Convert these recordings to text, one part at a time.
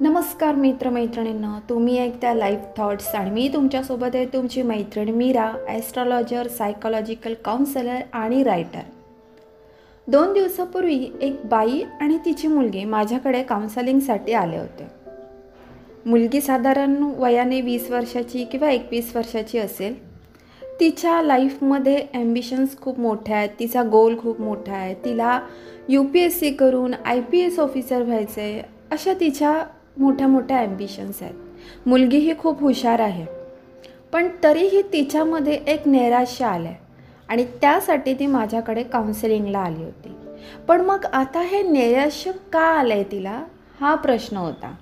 नमस्कार मित्रमैत्रिणींना तुम्ही ऐकता लाईफ थॉट्स आणि मी तुमच्यासोबत आहे तुमची मैत्रीण मीरा ॲस्ट्रॉलॉजर सायकोलॉजिकल काउन्सिलर आणि रायटर दोन दिवसापूर्वी एक बाई आणि तिची मुलगी माझ्याकडे काउन्सलिंगसाठी आले होते. मुलगी साधारण वयाने वीस वर्षाची किंवा एकवीस वर्षाची असेल. तिच्या लाईफमध्ये ॲम्बिशन्स खूप मोठ्या आहेत तिचा गोल खूप मोठा आहे. तिला यू पी एस सी करून आय पी एस ऑफिसर व्हायचं आहे अशा तिच्या मोठ्या मोठ्या ॲम्बिशन्स आहेत. मुलगी ही खूप हुशार आहे पण तरीही तिच्यामध्ये एक नैराश्य आलं आहे आणि त्यासाठी ती माझ्याकडे काउन्सिलिंगला आली होती. पण मग आता हे नैराश्य का आलं आहे तिला? हा प्रश्न होता.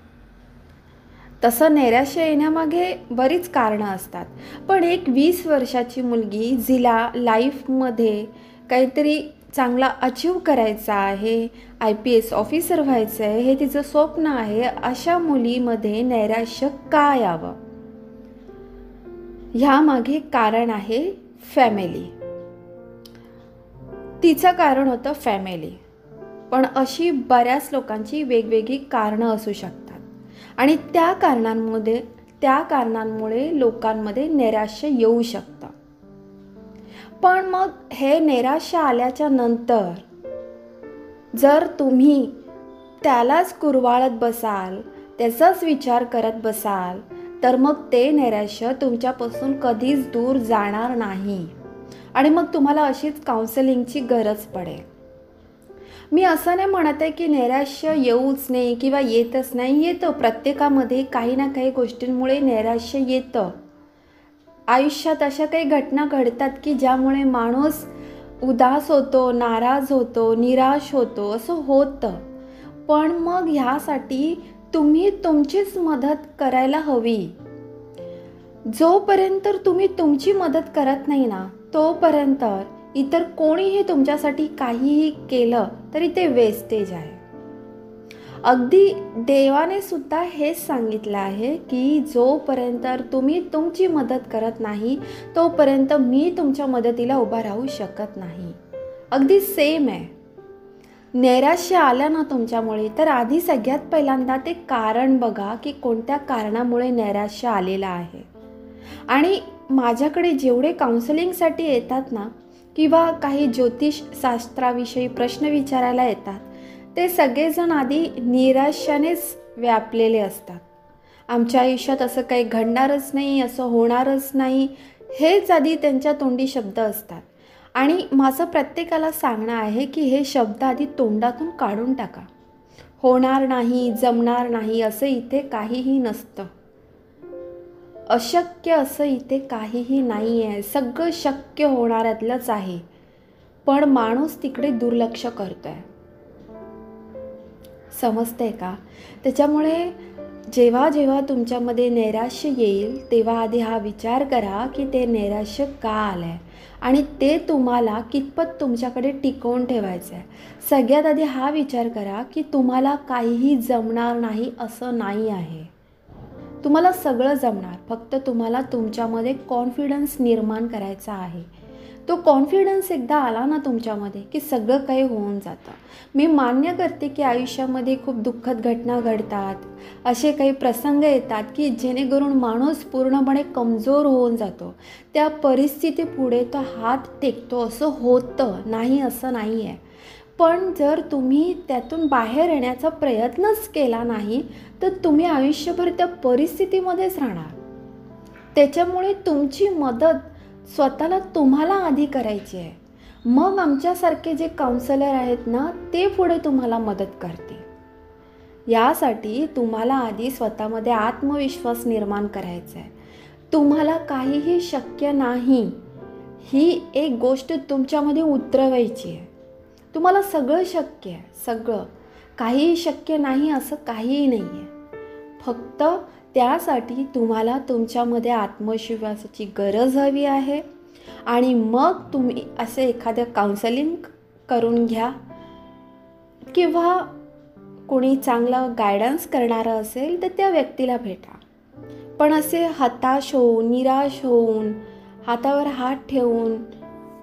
तसं नैराश्य येण्यामागे बरीच कारणं असतात. पण एक वीस वर्षाची मुलगी जिला लाईफमध्ये काहीतरी चांगला अचीव करायचा आहे आय पी एस ऑफिसर व्हायचं आहे हे तिचं स्वप्न आहे अशा मुलीमध्ये नैराश्य का यावं? ह्यामागे कारण आहे फॅमिली तिचं कारण होतं फॅमिली पण अशी बऱ्याच लोकांची वेगवेगळी कारणं असू शकतात. आणि त्या कारणांमध्ये त्या कारणांमुळे लोकांमध्ये नैराश्य येऊ शकतं. पण मग हे नैराश्य आल्याच्यानंतर जर तुम्ही त्यालाच कुरवाळत बसाल त्याचाच विचार करत बसाल तर मग ते नैराश्य तुमच्यापासून कधीच दूर जाणार नाही. आणि मग तुम्हाला अशीच काउन्सिलिंगची गरज पडेल. मी असं नाही म्हणत आहे की नैराश्य येऊच नाही किंवा येतच नाही. येतं. प्रत्येकामध्ये काही ना काही गोष्टींमुळे नैराश्य येतं. आयुष्यात अशा काही घटना घडतात की ज्यामुळे माणूस उदास होतो नाराज होतो निराश होतो असं होतं. पण मग ह्यासाठी तुम्ही तुमचीच मदत करायला हवी. जोपर्यंत तुम्ही तुमची मदत करत नाही ना तोपर्यंत इतर कोणीही तुमच्यासाठी काहीही केलं तरी ते वेस्टेज आहे. अगदी देवाने सुद्धा हेच सांगितलं आहे की जोपर्यंत तुम्ही तुमची मदत करत नाही तोपर्यंत मी तुमच्या मदतीला उभा राहू शकत नाही. अगदी सेम आहे. नैराश्य आलं ना तुमच्यामुळे तर आधी सगळ्यात पहिल्यांदा ते कारण बघा की कोणत्या कारणामुळे नैराश्य आलेलं आहे. आणि माझ्याकडे जेवढे काउन्सिलिंगसाठी येतात ना किंवा काही ज्योतिषशास्त्राविषयी प्रश्न विचारायला येतात. ते सगळेजण आधी निराशानेच व्यापलेले असतात. आमच्या आयुष्यात असं काही घडणारच नाही असं होणारच नाही हेच आधी त्यांच्या तोंडी शब्द असतात. आणि माझं प्रत्येकाला सांगणं आहे की हे शब्द आधी तोंडातून काढून टाका. होणार नाही जमणार नाही असं इथे काहीही नसतं. अशक्य असं इथे काहीही नाही आहे सगळं शक्य होणाऱ्यातलंच आहे. पण माणूस तिकडे दुर्लक्ष करतो आहे समजतंय का? त्याच्यामुळे जेव्हा जेव्हा तुमच्यामध्ये नैराश्य येईल तेव्हा आधी हा विचार करा की ते नैराश्य का आलं आहे आणि ते तुम्हाला कितपत तुमच्याकडे टिकवून ठेवायचं आहे सगळ्यात आधी हा विचार करा की तुम्हाला काहीही जमणार नाही असं नाही आहे. तुम्हाला सगळं जमणार. फक्त तुम्हाला तुमच्यामध्ये कॉन्फिडन्स निर्माण करायचा आहे. तो कॉन्फिडन्स एकदा आला ना तुमच्यामध्ये की सगळं काही होऊन जातं. मी मान्य करते की आयुष्यामध्ये खूप दुःखद घटना घडतात. असे काही प्रसंग येतात की जेणेकरून माणूस पूर्णपणे कमजोर होऊन जातो. त्या परिस्थितीपुढे तो हात टेकतो. असं होतं. नाही असं नाही आहे पण जर तुम्ही त्यातून बाहेर येण्याचा प्रयत्नच केला नाही तर तुम्ही आयुष्यभर त्या परिस्थितीमध्येच राहणार. त्याच्यामुळे तुमची मदत स्वतःला तुम्हाला आधी करायची आहे. मग आमच्यासारखे जे काउन्सलर आहेत ना ते पुढे तुम्हाला मदत करते यासाठी तुम्हाला आधी स्वतःमध्ये आत्मविश्वास निर्माण करायचा आहे. तुम्हाला काहीही शक्य नाही ही एक गोष्ट तुमच्यामध्ये उतरवायची आहे. तुम्हाला सगळं शक्य आहे सगळं. काहीही शक्य नाही असं काहीही नाही आहे फक्त त्यासाठी तुम्हाला तुमच्यामध्ये आत्मविश्वासाची गरज हवी आहे आणि मग तुम्ही असे एखादं काउन्सलिंग करून घ्या किंवा कोणी चांगलं गायडन्स करणारं असेल तर त्या व्यक्तीला भेटा. पण असे हताश होऊन निराश होऊन हातावर हात ठेवून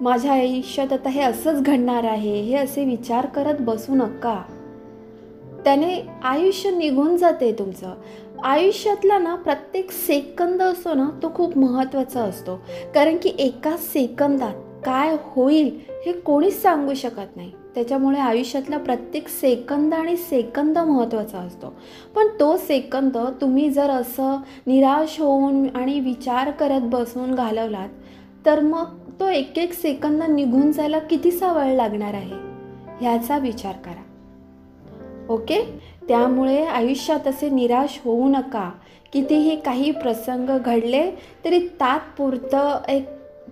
माझ्या आयुष्यात आता हे असंच घडणार आहे हे असे विचार करत बसू नका. त्याने आयुष्य निघून जाते तुमचं. आयुष्यातला ना प्रत्येक सेकंद असतो ना तो खूप महत्त्वाचा असतो. कारण की एका सेकंदात काय होईल हे कोणीच सांगू शकत नाही. त्याच्यामुळे आयुष्यातला प्रत्येक सेकंद आणि सेकंद महत्त्वाचा असतो. पण तो सेकंद तुम्ही जर असं निराश होऊन आणि विचार करत बसून घालवलात तर मग तो एक एक सेकंद निघून जायला कितीसा वेळ लागणार आहे? ह्याचा विचार करा. ओके? त्यामुळे आयुष्यात असे निराश होऊ नका. कितीही काही प्रसंग घडले तरी तात्पुरतं एक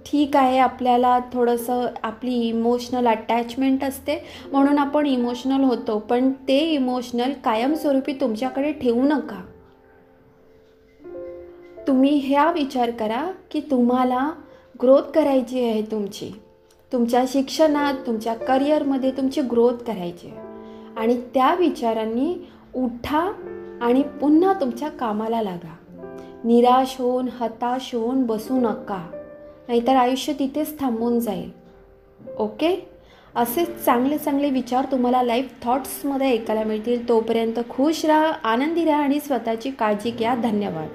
ठीक आहे आपल्याला थोडंसं आपली इमोशनल अटॅचमेंट असते. म्हणून आपण इमोशनल होतो पण ते इमोशनल कायमस्वरूपी तुमच्याकडे ठेवू नका. तुम्ही ह्या विचार करा की तुम्हाला ग्रोथ करायची आहे तुमची. तुमच्या शिक्षणात तुमच्या करिअरमध्ये तुमची ग्रोथ करायची आहे. आणि त्या विचारांनी उठा आणि पुन्हा तुमच्या कामाला लागा. निराश होऊन हताश होऊन बसू नका. नाहीतर आयुष्य तिथेच थांबून जाईल. ओके? असे चांगले चांगले विचार तुम्हाला लाईफ थॉट्समध्ये ऐकायला मिळतील. तोपर्यंत खुश राहा आनंदी राहा आणि स्वतःची काळजी घ्या. धन्यवाद.